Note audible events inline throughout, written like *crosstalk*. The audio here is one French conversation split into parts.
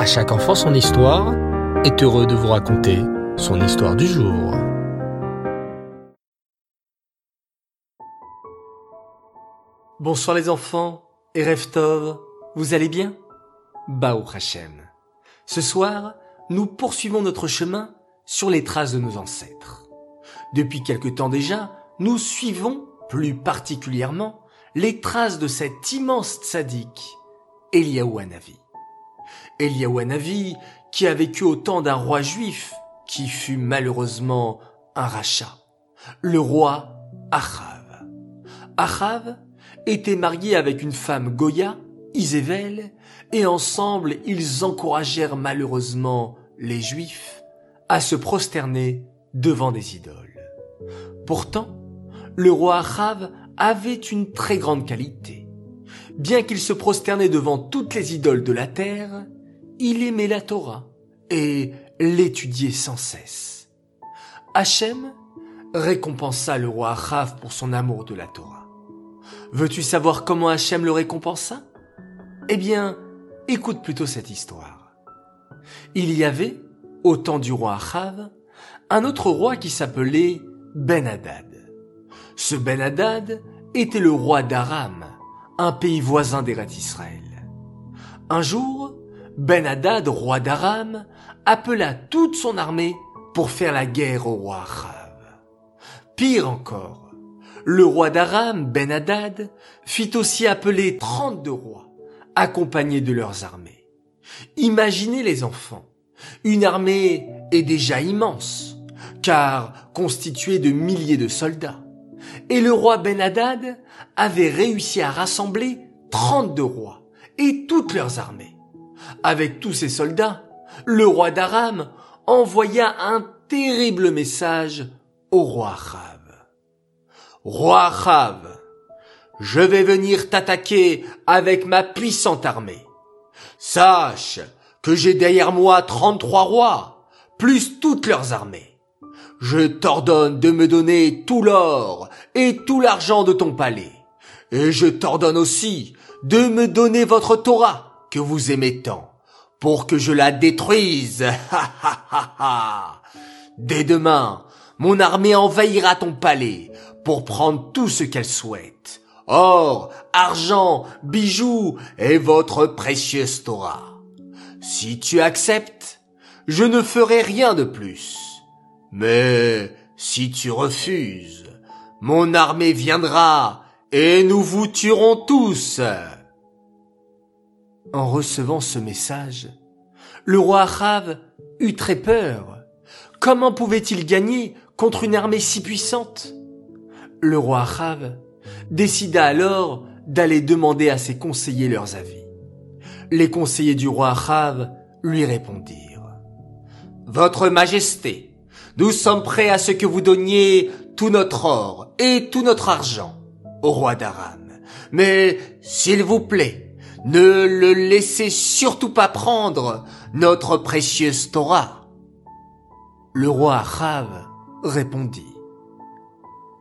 À chaque enfant son histoire est heureux de vous raconter son histoire du jour. Bonsoir les enfants et Reftov, vous allez bien? Bao Hachem. Ce soir, nous poursuivons notre chemin sur les traces de nos ancêtres. Depuis quelque temps déjà, nous suivons, plus particulièrement, les traces de cet immense tzaddik, Eliaou Hanavi. Eliaou Hanavi, qui a vécu au temps d'un roi juif, qui fut malheureusement un rachat, le roi Achav. Achav était marié avec une femme Goya, Isével, et ensemble ils encouragèrent malheureusement les Juifs à se prosterner devant des idoles. Pourtant, le roi Achav avait une très grande qualité. Bien qu'il se prosternait devant toutes les idoles de la terre, il aimait la Torah et l'étudiait sans cesse. Hachem récompensa le roi Achav pour son amour de la Torah. Veux-tu savoir comment Hachem le récompensa? Eh bien, écoute plutôt cette histoire. Il y avait, au temps du roi Achav, un autre roi qui s'appelait Ben-Hadad. Ce Ben-Hadad était le roi d'Aram, un pays voisin d'Erat Israël. Un jour, Ben-Hadad, roi d'Aram, appela toute son armée pour faire la guerre au roi Achav. Pire encore, le roi d'Aram, Ben-Hadad, fit aussi appeler trente-deux rois, accompagnés de leurs armées. Imaginez les enfants. Une armée est déjà immense, car constituée de milliers de soldats. Et le roi Ben-Hadad avait réussi à rassembler trente-deux rois et toutes leurs armées. Avec tous ces soldats, le roi d'Aram envoya un terrible message au roi Achav. Roi Achav, je vais venir t'attaquer avec ma puissante armée. Sache que j'ai derrière moi trente-trois rois, plus toutes leurs armées. Je t'ordonne de me donner tout l'or et tout l'argent de ton palais. Et je t'ordonne aussi de me donner votre Torah que vous aimez tant, pour que je la détruise. *laughs* Dès demain, mon armée envahira ton palais pour prendre tout ce qu'elle souhaite. Or, argent, bijoux et votre précieuse Torah. Si tu acceptes, je ne ferai rien de plus. Mais si tu refuses, mon armée viendra et nous vous tuerons tous. En recevant ce message, le roi Achav eut très peur. Comment pouvait-il gagner contre une armée si puissante? Le roi Achav décida alors d'aller demander à ses conseillers leurs avis. Les conseillers du roi Achav lui répondirent Votre Majesté, nous sommes prêts à ce que vous donniez tout notre or et tout notre argent au roi d'Aram. Mais, s'il vous plaît, ne le laissez surtout pas prendre notre précieuse Torah. Le roi Achav répondit.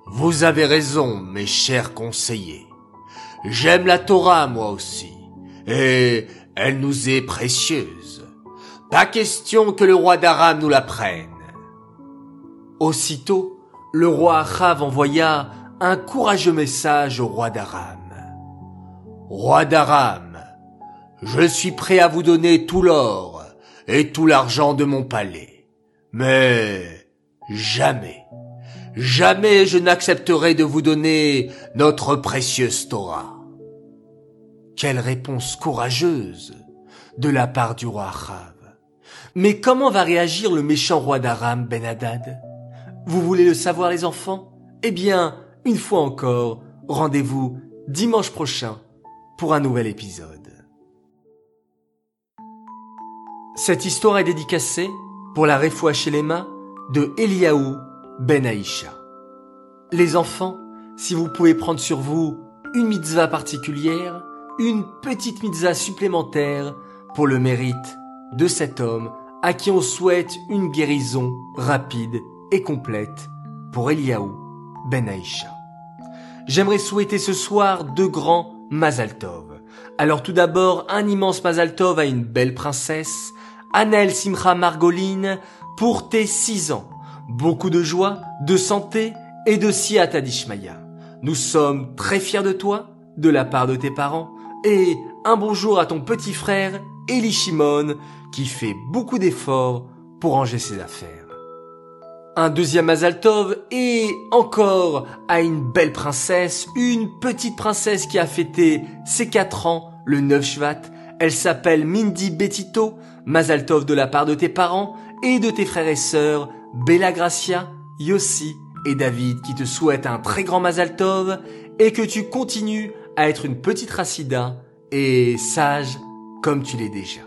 Vous avez raison, mes chers conseillers. J'aime la Torah, moi aussi, et elle nous est précieuse. Pas question que le roi d'Aram nous la prenne. Aussitôt, le roi Achav envoya un courageux message au roi d'Aram. Roi d'Aram, je suis prêt à vous donner tout l'or et tout l'argent de mon palais. Mais jamais, jamais je n'accepterai de vous donner notre précieuse Torah. Quelle réponse courageuse de la part du roi Achav. Mais comment va réagir le méchant roi d'Aram Ben Hadad? Vous voulez le savoir les enfants? Eh bien, une fois encore, rendez-vous dimanche prochain pour un nouvel épisode. Cette histoire est dédicacée pour la Refoua Shelema de Eliaou Ben Aïcha. Les enfants, si vous pouvez prendre sur vous une mitzvah particulière, une petite mitzvah supplémentaire pour le mérite de cet homme à qui on souhaite une guérison rapide et complète pour Eliaou Ben Aïcha. J'aimerais souhaiter ce soir deux grands Mazal Tov Alors tout d'abord, un immense Mazal Tov à une belle princesse, Anel Simcha Margoline, pour tes six ans. Beaucoup de joie, de santé et de Siata Dishmaya. Nous sommes très fiers de toi, de la part de tes parents, et un bonjour à ton petit frère, Eli Shimon, qui fait beaucoup d'efforts pour ranger ses affaires. Un deuxième Mazaltov et encore à une belle princesse, une petite princesse qui a fêté ses quatre ans le 9 Shvat. Elle s'appelle Mindy Betito, Mazaltov de la part de tes parents et de tes frères et sœurs, Bella Gracia, Yossi et David qui te souhaitent un très grand Mazaltov et que tu continues à être une petite Racida et sage comme tu l'es déjà.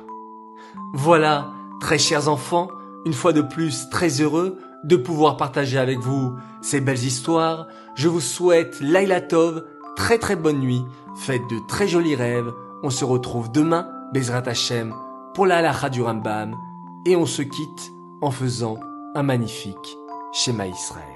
Voilà, très chers enfants, une fois de plus très heureux de pouvoir partager avec vous ces belles histoires. Je vous souhaite Laila Tov, très très bonne nuit, faites de très jolis rêves. On se retrouve demain, Bezrat Hashem, pour la halakha du Rambam, et on se quitte en faisant un magnifique schéma Israël.